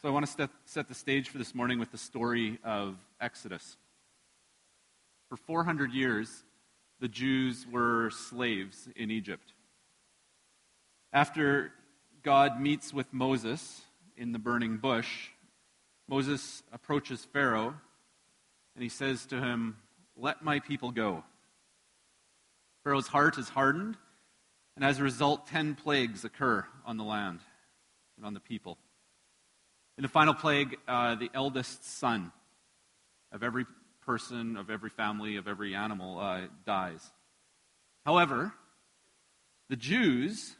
So I want to set, the stage for this morning with the story of Exodus. For 400 years, the Jews were slaves in Egypt. After God meets with Moses in the burning bush, Moses approaches Pharaoh and he says to him, Let my people go. Pharaoh's heart is hardened, and as a result, ten plagues occur on the land and on the people. In the final plague, uh, the eldest son of every person, of every family, of every animal uh, dies. However, the Jews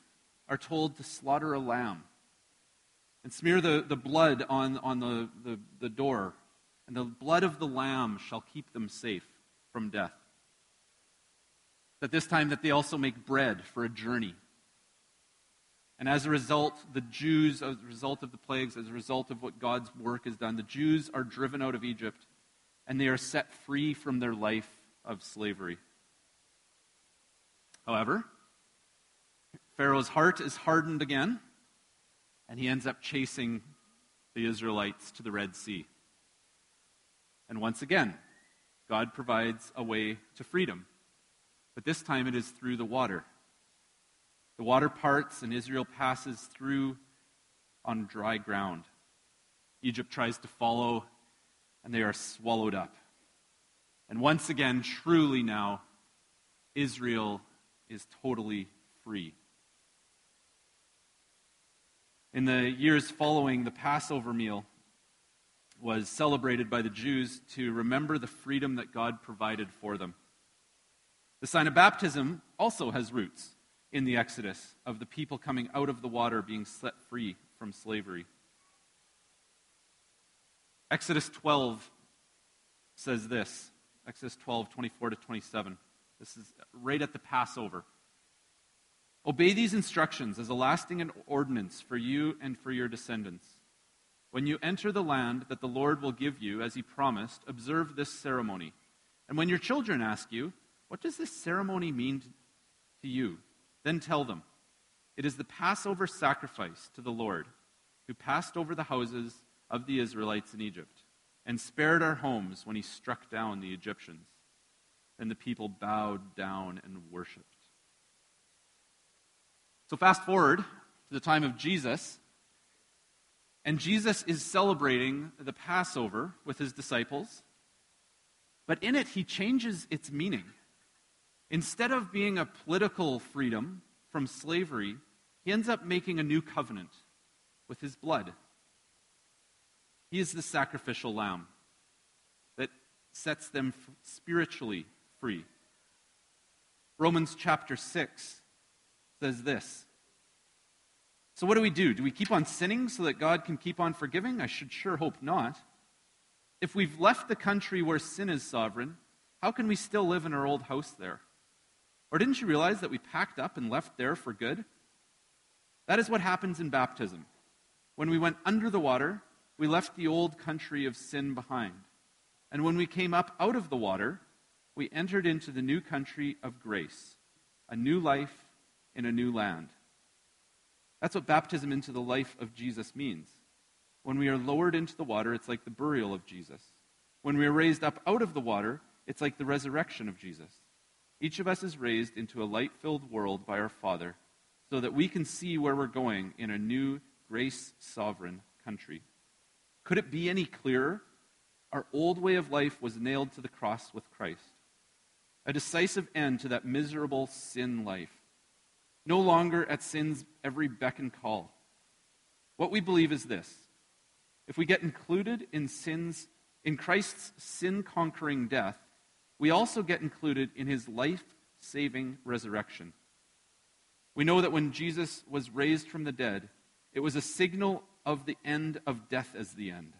are told to slaughter a lamb and smear the, the blood on, on the, the, the door, and the blood of the lamb shall keep them safe from death. That this time that they also make bread for a journey and as a result, the Jews, as a result of the plagues, as a result of what God's work has done, the Jews are driven out of Egypt and they are set free from their life of slavery. However, Pharaoh's heart is hardened again, and he ends up chasing the Israelites to the Red Sea. And once again, God provides a way to freedom. But this time it is through the water. The water parts and Israel passes through on dry ground. Egypt tries to follow, and they are swallowed up. And once again, truly now, Israel is totally free. In the years following, the Passover meal was celebrated by the Jews to remember the freedom that God provided for them. The sign of baptism also has roots in the Exodus of the people coming out of the water being set free from slavery. Exodus 12 says this Exodus 12, 24 to 27. This is right at the Passover. Obey these instructions as a lasting ordinance for you and for your descendants. When you enter the land that the Lord will give you, as he promised, observe this ceremony. And when your children ask you, What does this ceremony mean to you? Then tell them, It is the Passover sacrifice to the Lord, who passed over the houses of the Israelites in Egypt, and spared our homes when he struck down the Egyptians. Then the people bowed down and worshiped. So, fast forward to the time of Jesus, and Jesus is celebrating the Passover with his disciples, but in it, he changes its meaning. Instead of being a political freedom from slavery, he ends up making a new covenant with his blood. He is the sacrificial lamb that sets them spiritually free. Romans chapter 6 says this. So, what do we do? Do we keep on sinning so that God can keep on forgiving? I should sure hope not. If we've left the country where sin is sovereign, how can we still live in our old house there? Or didn't you realize that we packed up and left there for good? That is what happens in baptism. When we went under the water, we left the old country of sin behind. And when we came up out of the water, we entered into the new country of grace, a new life in a new land. That's what baptism into the life of Jesus means. When we are lowered into the water, it's like the burial of Jesus. When we are raised up out of the water, it's like the resurrection of Jesus. Each of us is raised into a light filled world by our Father so that we can see where we're going in a new, grace sovereign country. Could it be any clearer? Our old way of life was nailed to the cross with Christ. A decisive end to that miserable sin life. No longer at sin's every beck and call. What we believe is this if we get included in sin's in Christ's sin conquering death, we also get included in his life saving resurrection. We know that when Jesus was raised from the dead, it was a signal of the end of death as the end.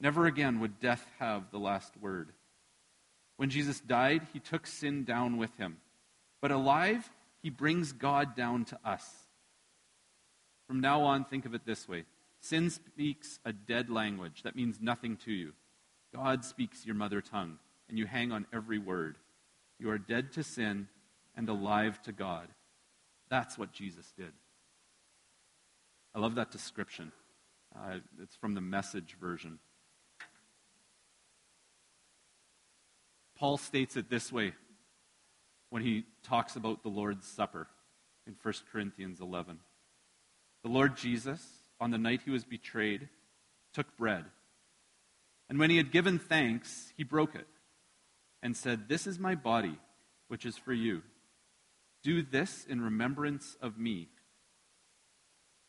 Never again would death have the last word. When Jesus died, he took sin down with him. But alive, he brings God down to us. From now on, think of it this way sin speaks a dead language that means nothing to you. God speaks your mother tongue and you hang on every word. You are dead to sin and alive to God. That's what Jesus did. I love that description. Uh, it's from the message version. Paul states it this way when he talks about the Lord's Supper in 1 Corinthians 11. The Lord Jesus, on the night he was betrayed, took bread. And when he had given thanks, he broke it and said, This is my body, which is for you. Do this in remembrance of me.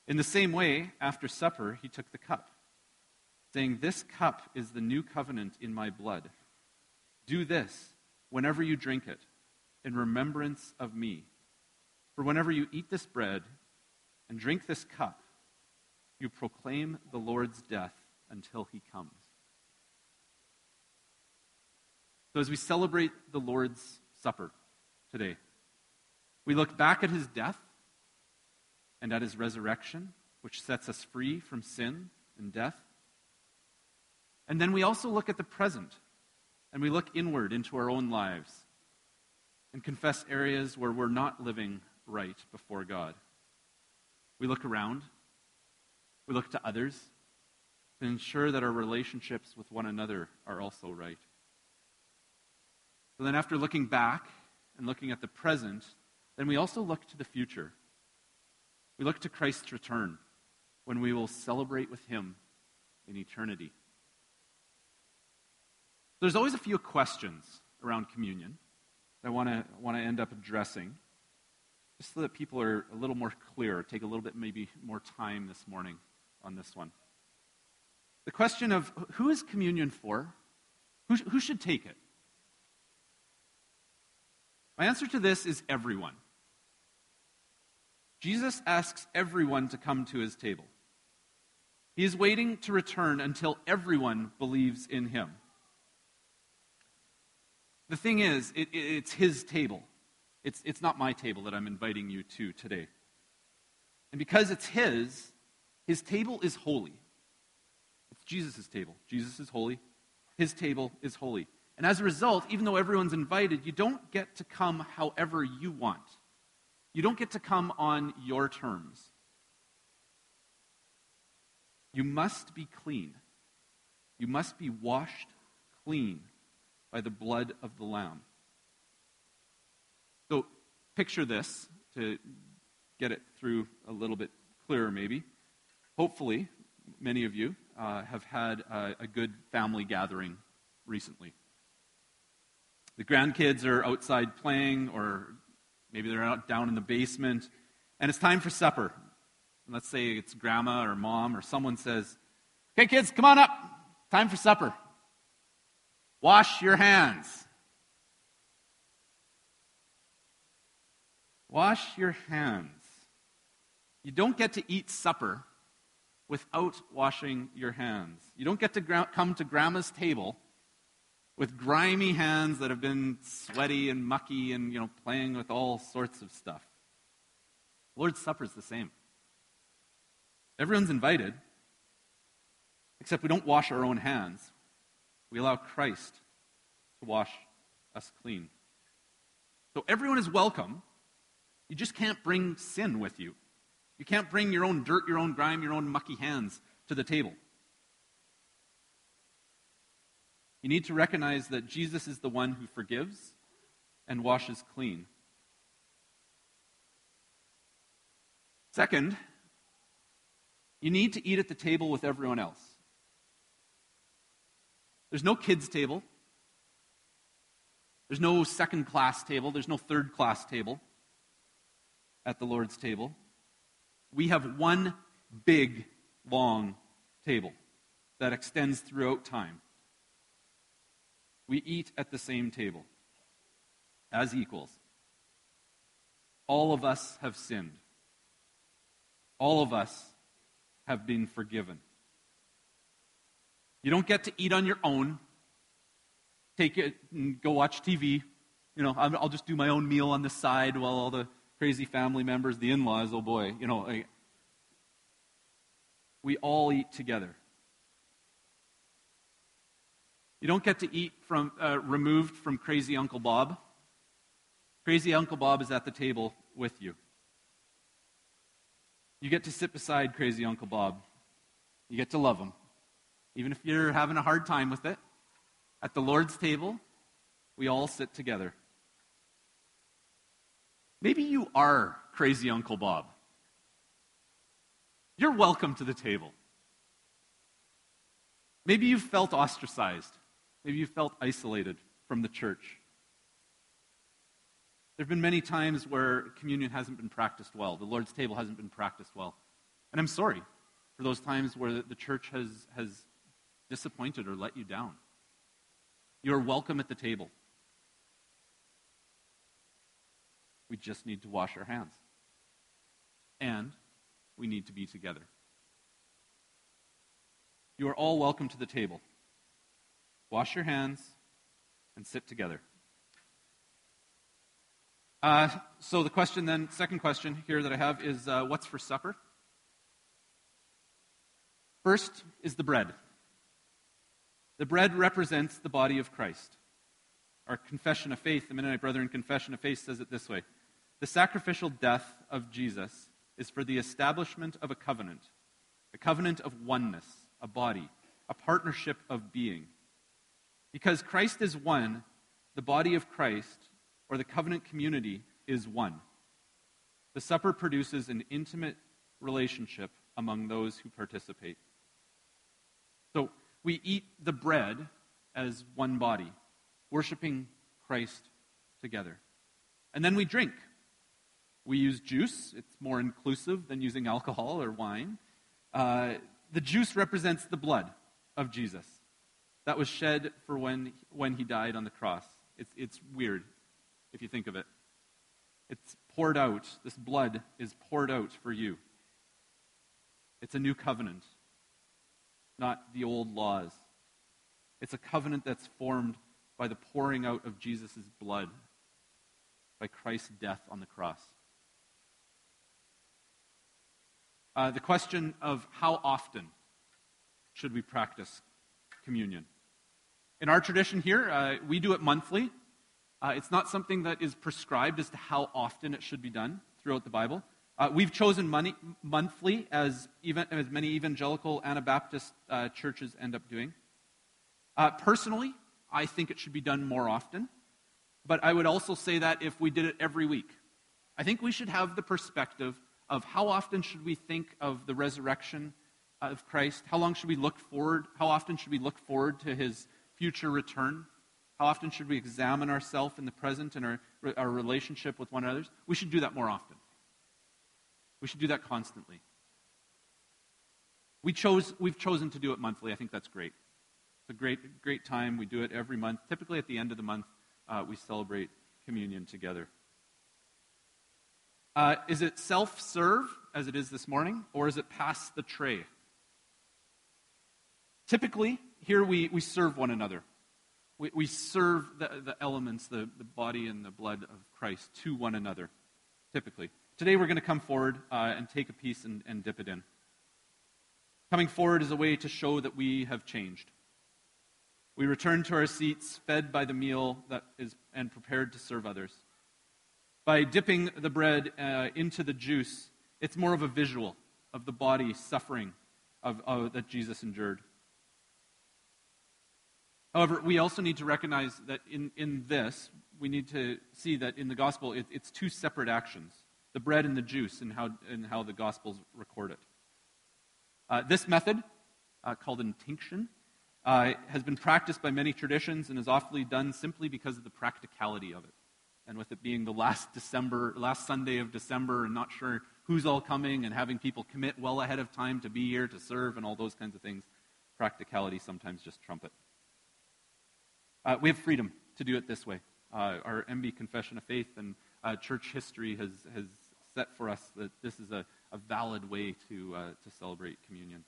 In the same way, after supper, he took the cup, saying, This cup is the new covenant in my blood. Do this whenever you drink it, in remembrance of me. For whenever you eat this bread and drink this cup, you proclaim the Lord's death until he comes. So, as we celebrate the Lord's Supper today, we look back at his death and at his resurrection, which sets us free from sin and death. And then we also look at the present and we look inward into our own lives and confess areas where we're not living right before God. We look around, we look to others to ensure that our relationships with one another are also right. So then, after looking back and looking at the present, then we also look to the future. We look to Christ's return when we will celebrate with him in eternity. There's always a few questions around communion that I want to, want to end up addressing, just so that people are a little more clear, take a little bit maybe more time this morning on this one. The question of who is communion for? Who, who should take it? My answer to this is everyone. Jesus asks everyone to come to his table. He is waiting to return until everyone believes in him. The thing is, it, it, it's his table. It's, it's not my table that I'm inviting you to today. And because it's his, his table is holy. It's Jesus' table. Jesus is holy. His table is holy. And as a result, even though everyone's invited, you don't get to come however you want. You don't get to come on your terms. You must be clean. You must be washed clean by the blood of the Lamb. So picture this to get it through a little bit clearer, maybe. Hopefully, many of you uh, have had a, a good family gathering recently. The grandkids are outside playing, or maybe they're out down in the basement, and it's time for supper. let's say it's grandma or mom or someone says, Okay, kids, come on up. Time for supper. Wash your hands. Wash your hands. You don't get to eat supper without washing your hands. You don't get to gra- come to grandma's table with grimy hands that have been sweaty and mucky and you know playing with all sorts of stuff. Lord's Supper is the same. Everyone's invited, except we don't wash our own hands. We allow Christ to wash us clean. So everyone is welcome. You just can't bring sin with you. You can't bring your own dirt, your own grime, your own mucky hands to the table. You need to recognize that Jesus is the one who forgives and washes clean. Second, you need to eat at the table with everyone else. There's no kids' table. There's no second class table. There's no third class table at the Lord's table. We have one big, long table that extends throughout time. We eat at the same table as equals. All of us have sinned. All of us have been forgiven. You don't get to eat on your own. Take it and go watch TV. You know, I'll just do my own meal on the side while all the crazy family members, the in laws, oh boy, you know. we all eat together. You don't get to eat from, uh, removed from crazy Uncle Bob. Crazy Uncle Bob is at the table with you. You get to sit beside crazy Uncle Bob You get to love him. Even if you're having a hard time with it, at the Lord's table, we all sit together. Maybe you are crazy Uncle Bob. You're welcome to the table. Maybe you've felt ostracized. Maybe you felt isolated from the church. There have been many times where communion hasn't been practiced well, the Lord's table hasn't been practiced well. And I'm sorry for those times where the church has, has disappointed or let you down. You're welcome at the table. We just need to wash our hands. And we need to be together. You are all welcome to the table. Wash your hands and sit together. Uh, so, the question then, second question here that I have is uh, what's for supper? First is the bread. The bread represents the body of Christ. Our confession of faith, the Mennonite Brethren Confession of Faith, says it this way The sacrificial death of Jesus is for the establishment of a covenant, a covenant of oneness, a body, a partnership of being. Because Christ is one, the body of Christ or the covenant community is one. The supper produces an intimate relationship among those who participate. So we eat the bread as one body, worshiping Christ together. And then we drink. We use juice, it's more inclusive than using alcohol or wine. Uh, the juice represents the blood of Jesus that was shed for when, when he died on the cross. It's, it's weird if you think of it. It's poured out. This blood is poured out for you. It's a new covenant, not the old laws. It's a covenant that's formed by the pouring out of Jesus' blood, by Christ's death on the cross. Uh, the question of how often should we practice communion? In our tradition here, uh, we do it monthly. Uh, it's not something that is prescribed as to how often it should be done throughout the Bible. Uh, we've chosen money, monthly, as, even, as many evangelical Anabaptist uh, churches end up doing. Uh, personally, I think it should be done more often. But I would also say that if we did it every week, I think we should have the perspective of how often should we think of the resurrection of Christ? How long should we look forward? How often should we look forward to his future return? How often should we examine ourselves in the present and our, our relationship with one another? We should do that more often. We should do that constantly. We chose, we've chosen to do it monthly. I think that's great. It's a great, great time. We do it every month. Typically, at the end of the month, uh, we celebrate communion together. Uh, is it self serve, as it is this morning, or is it pass the tray? Typically, here we, we serve one another. We, we serve the, the elements, the, the body and the blood of Christ to one another, typically. Today we're going to come forward uh, and take a piece and, and dip it in. Coming forward is a way to show that we have changed. We return to our seats, fed by the meal that is, and prepared to serve others. By dipping the bread uh, into the juice, it's more of a visual of the body suffering of, of, that Jesus endured. However, we also need to recognize that in, in this, we need to see that in the gospel, it, it's two separate actions the bread and the juice, and how, and how the gospels record it. Uh, this method, uh, called intinction, uh, has been practiced by many traditions and is often done simply because of the practicality of it. And with it being the last December, last Sunday of December, and not sure who's all coming, and having people commit well ahead of time to be here to serve, and all those kinds of things, practicality sometimes just trump it. Uh, we have freedom to do it this way. Uh, our MB Confession of Faith and uh, church history has, has set for us that this is a, a valid way to, uh, to celebrate communion.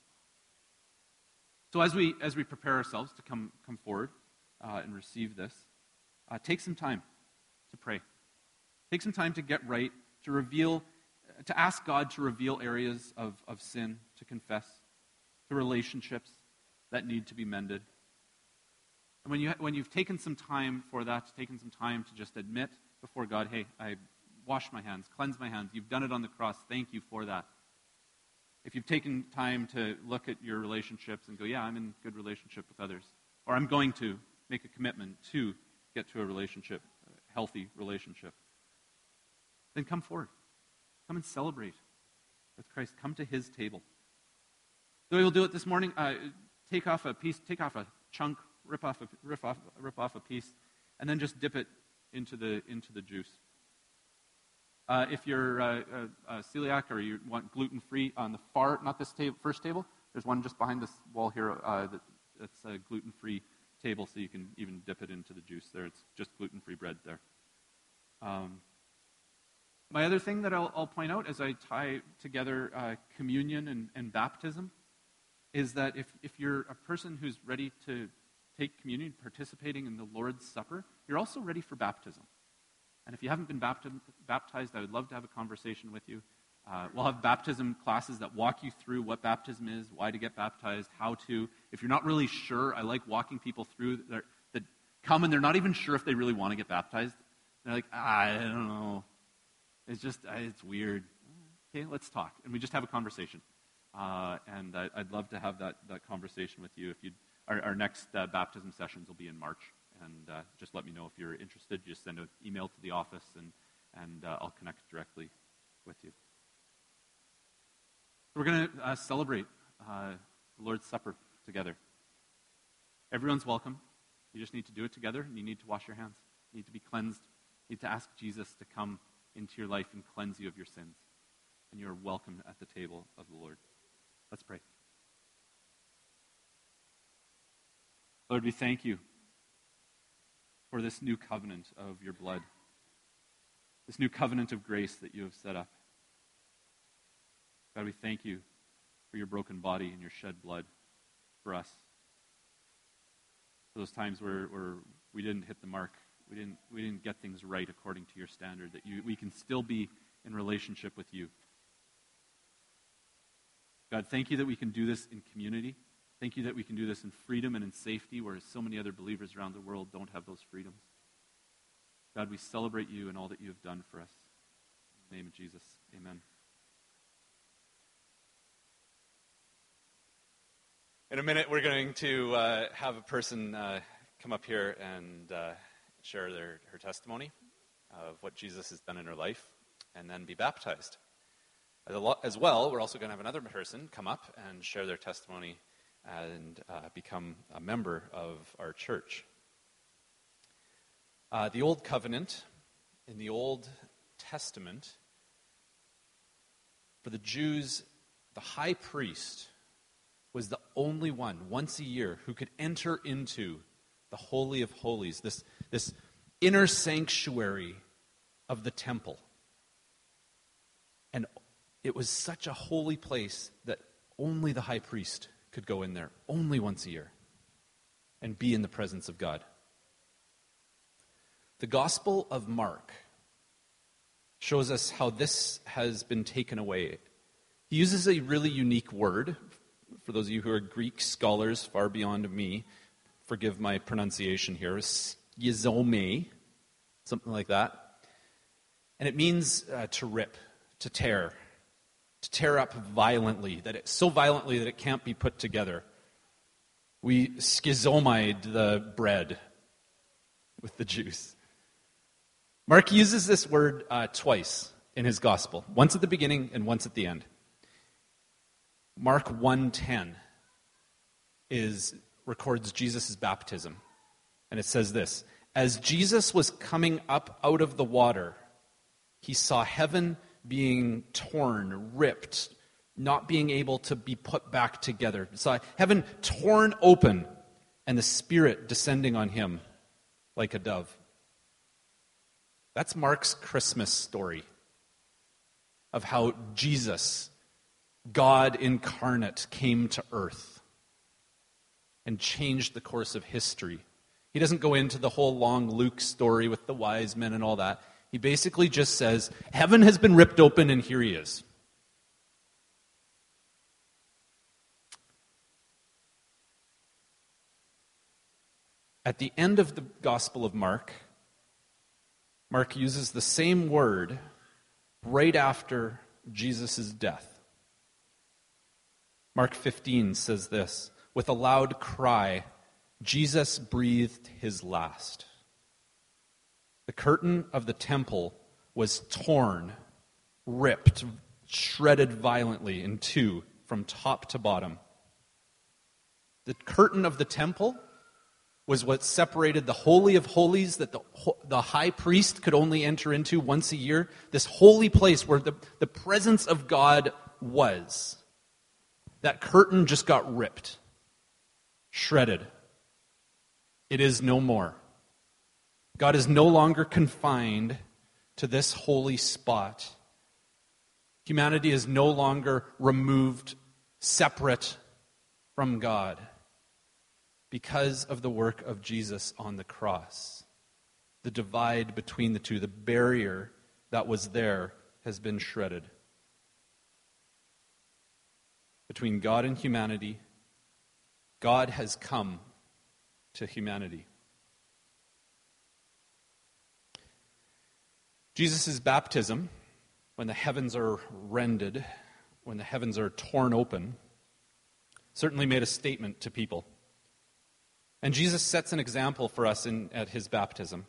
So as we, as we prepare ourselves to come, come forward uh, and receive this, uh, take some time to pray. Take some time to get right, to reveal, to ask God to reveal areas of, of sin, to confess, to relationships that need to be mended. And when, you, when you've taken some time for that, taken some time to just admit before God, hey, I wash my hands, cleanse my hands, you've done it on the cross, thank you for that. if you've taken time to look at your relationships and go, yeah, I'm in good relationship with others, or I'm going to make a commitment to get to a relationship, a healthy relationship, then come forward. Come and celebrate with Christ. Come to his table. The way we'll do it this morning, uh, take off a piece, take off a chunk, rip off a, rip off, rip off a piece, and then just dip it into the, into the juice. Uh, if you're uh, a, a celiac or you want gluten free, on the far, not this table, first table, there's one just behind this wall here uh, that, that's a gluten free table, so you can even dip it into the juice there. It's just gluten free bread there. Um, my other thing that I'll, I'll, point out as I tie together uh, communion and, and baptism is that if, if you're a person who's ready to take communion, participating in the Lord's Supper, you're also ready for baptism. And if you haven't been baptized, I would love to have a conversation with you. Uh, we'll have baptism classes that walk you through what baptism is, why to get baptized, how to. If you're not really sure, I like walking people through that, that come and they're not even sure if they really want to get baptized. They're like, I don't know. It's just, it's weird. Okay, let's talk. And we just have a conversation. Uh, and I, would love to have that, that conversation with you. If you our, our next uh, baptism sessions will be in March. And uh, just let me know if you're interested. Just send an email to the office, and, and uh, I'll connect directly with you. We're going to uh, celebrate uh, the Lord's Supper together. Everyone's welcome. You just need to do it together, and you need to wash your hands. You need to be cleansed. You need to ask Jesus to come into your life and cleanse you of your sins. And you are welcome at the table of the Lord. Let's pray. Lord, we thank you for this new covenant of your blood, this new covenant of grace that you have set up. God, we thank you for your broken body and your shed blood for us. For those times where, where we didn't hit the mark, we didn't, we didn't get things right according to your standard, that you, we can still be in relationship with you. God, thank you that we can do this in community. Thank you that we can do this in freedom and in safety, whereas so many other believers around the world don't have those freedoms. God, we celebrate you and all that you have done for us. In the name of Jesus, amen. In a minute, we're going to uh, have a person uh, come up here and uh, share their, her testimony of what Jesus has done in her life and then be baptized. As well, we're also going to have another person come up and share their testimony and uh, become a member of our church. Uh, the Old Covenant in the Old Testament, for the Jews, the high priest was the only one, once a year, who could enter into the Holy of Holies, this, this inner sanctuary of the temple. And it was such a holy place that only the high priest could go in there only once a year and be in the presence of God. The Gospel of Mark shows us how this has been taken away. He uses a really unique word. For those of you who are Greek scholars far beyond me, forgive my pronunciation here, schizome, something like that. And it means uh, to rip, to tear, to tear up violently, that it, so violently that it can't be put together. We schizomide the bread with the juice. Mark uses this word uh, twice in his gospel, once at the beginning and once at the end. Mark 1:10 is records Jesus' baptism. And it says this, as Jesus was coming up out of the water, he saw heaven being torn, ripped, not being able to be put back together. So heaven torn open and the Spirit descending on him like a dove. That's Mark's Christmas story of how Jesus, God incarnate, came to earth and changed the course of history. He doesn't go into the whole long Luke story with the wise men and all that. He basically just says, Heaven has been ripped open, and here he is. At the end of the Gospel of Mark, Mark uses the same word right after Jesus' death. Mark 15 says this With a loud cry, Jesus breathed his last. The curtain of the temple was torn, ripped, shredded violently in two from top to bottom. The curtain of the temple was what separated the Holy of Holies that the, the high priest could only enter into once a year. This holy place where the, the presence of God was. That curtain just got ripped, shredded. It is no more. God is no longer confined to this holy spot. Humanity is no longer removed, separate from God because of the work of Jesus on the cross. The divide between the two, the barrier that was there, has been shredded. Between God and humanity, God has come to humanity. Jesus' baptism, when the heavens are rended, when the heavens are torn open, certainly made a statement to people. And Jesus sets an example for us in, at his baptism.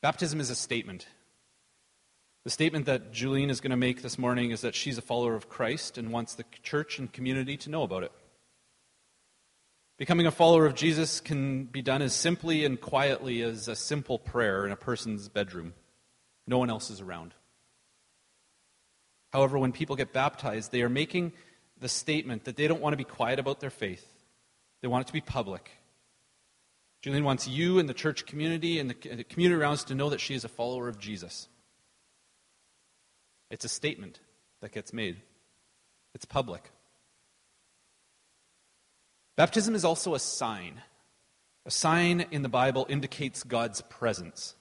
Baptism is a statement. The statement that Julene is going to make this morning is that she's a follower of Christ and wants the church and community to know about it. Becoming a follower of Jesus can be done as simply and quietly as a simple prayer in a person's bedroom. No one else is around. However, when people get baptized, they are making the statement that they don't want to be quiet about their faith. They want it to be public. Julene wants you and the church community and the, community around us to know that she is a follower of Jesus. It's a statement that gets made, it's public. Baptism is also a sign. A sign in the Bible indicates God's presence.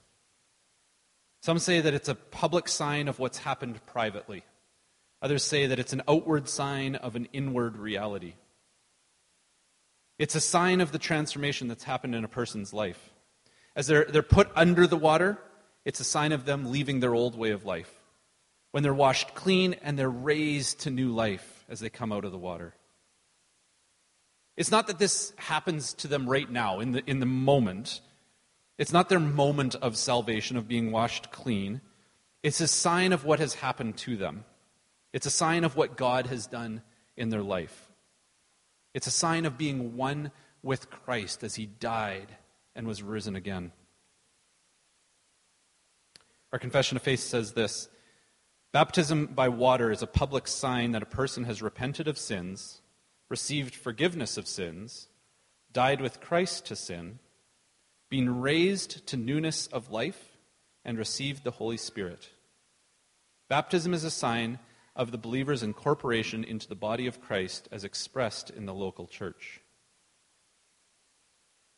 Some say that it's a public sign of what's happened privately. Others say that it's an outward sign of an inward reality. It's a sign of the transformation that's happened in a person's life. As they're, they're put under the water, it's a sign of them leaving their old way of life. When they're washed clean and they're raised to new life as they come out of the water. It's not that this happens to them right now, in the, in the moment. It's not their moment of salvation, of being washed clean. It's a sign of what has happened to them. It's a sign of what God has done in their life. It's a sign of being one with Christ as he died and was risen again. Our confession of faith says this Baptism by water is a public sign that a person has repented of sins, received forgiveness of sins, died with Christ to sin, been raised to newness of life, and received the Holy Spirit. Baptism is a sign of the believer's incorporation into the body of Christ as expressed in the local church.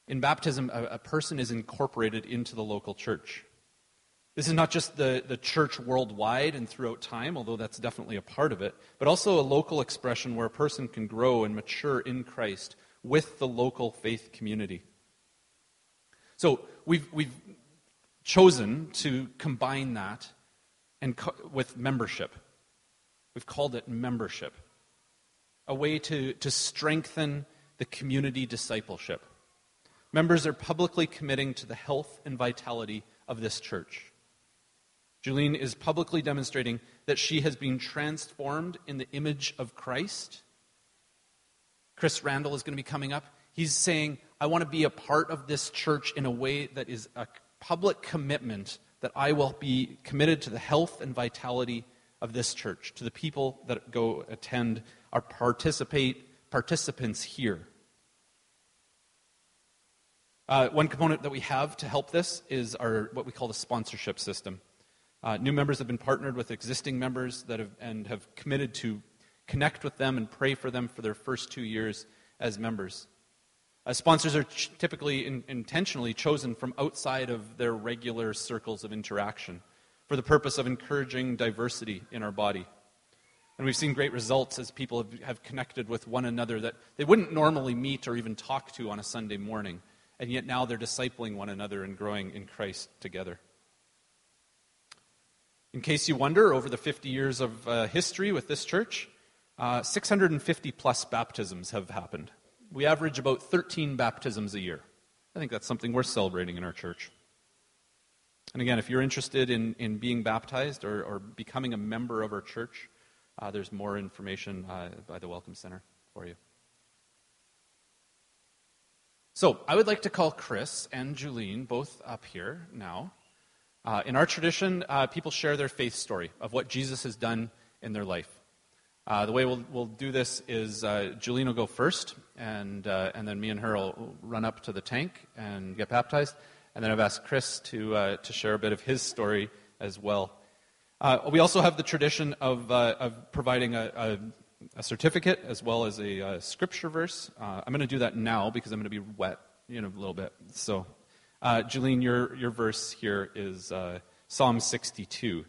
In baptism, a, person is incorporated into the local church. This is not just the, the church worldwide and throughout time, although that's definitely a part of it, but also a local expression where a person can grow and mature in Christ with the local faith community. So we've, we've chosen to combine that and co- with membership. We've called it membership, a way to, to strengthen the community discipleship. Members are publicly committing to the health and vitality of this church. Julene is publicly demonstrating that she has been transformed in the image of Christ. Chris Randall is going to be coming up. He's saying, I want to be a part of this church in a way that is a public commitment that I will be committed to the health and vitality of this church, to the people that go attend, are participate participants here. Uh, one component that we have to help this is our what we call the sponsorship system. Uh, new members have been partnered with existing members that have and have committed to connect with them and pray for them for their first two years as members. Uh, sponsors are ch- typically in, intentionally chosen from outside of their regular circles of interaction for the purpose of encouraging diversity in our body. And we've seen great results as people have, have, connected with one another that they wouldn't normally meet or even talk to on a Sunday morning. And yet now they're discipling one another and growing in Christ together. In case you wonder, over the 50 years of uh, history with this church, uh, 650 plus baptisms have happened. We average about 13 baptisms a year. I think that's something worth celebrating in our church. And again, if you're interested in, in being baptized or, or becoming a member of our church, uh, there's more information uh, by the Welcome Center for you. So, I would like to call Chris and Julene both up here now. Uh, in our tradition, uh, people share their faith story of what Jesus has done in their life. Uh, the way we'll, we'll, do this is uh, Julene will go first, and, uh, and then me and her will run up to the tank and get baptized. And then I've asked Chris to, uh, to share a bit of his story as well. we also have the tradition of, of providing a, a a certificate as well as a uh, scripture verse. Uh, I'm going to do that now because I'm going to be wet know, a little bit. So, uh, Julene, your, your verse here is uh, Psalm 62.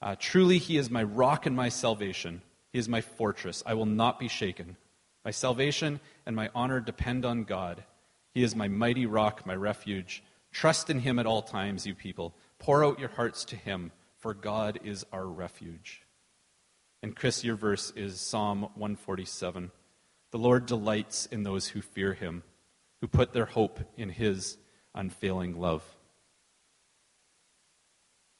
Uh, Truly, he is my rock and my salvation. He is my fortress. I will not be shaken. My salvation and my honor depend on God. He is my mighty rock, my refuge. Trust in him at all times, you people. Pour out your hearts to him, for God is our refuge. And Chris, your verse is Psalm 147. The Lord delights in those who fear him, who put their hope in his unfailing love.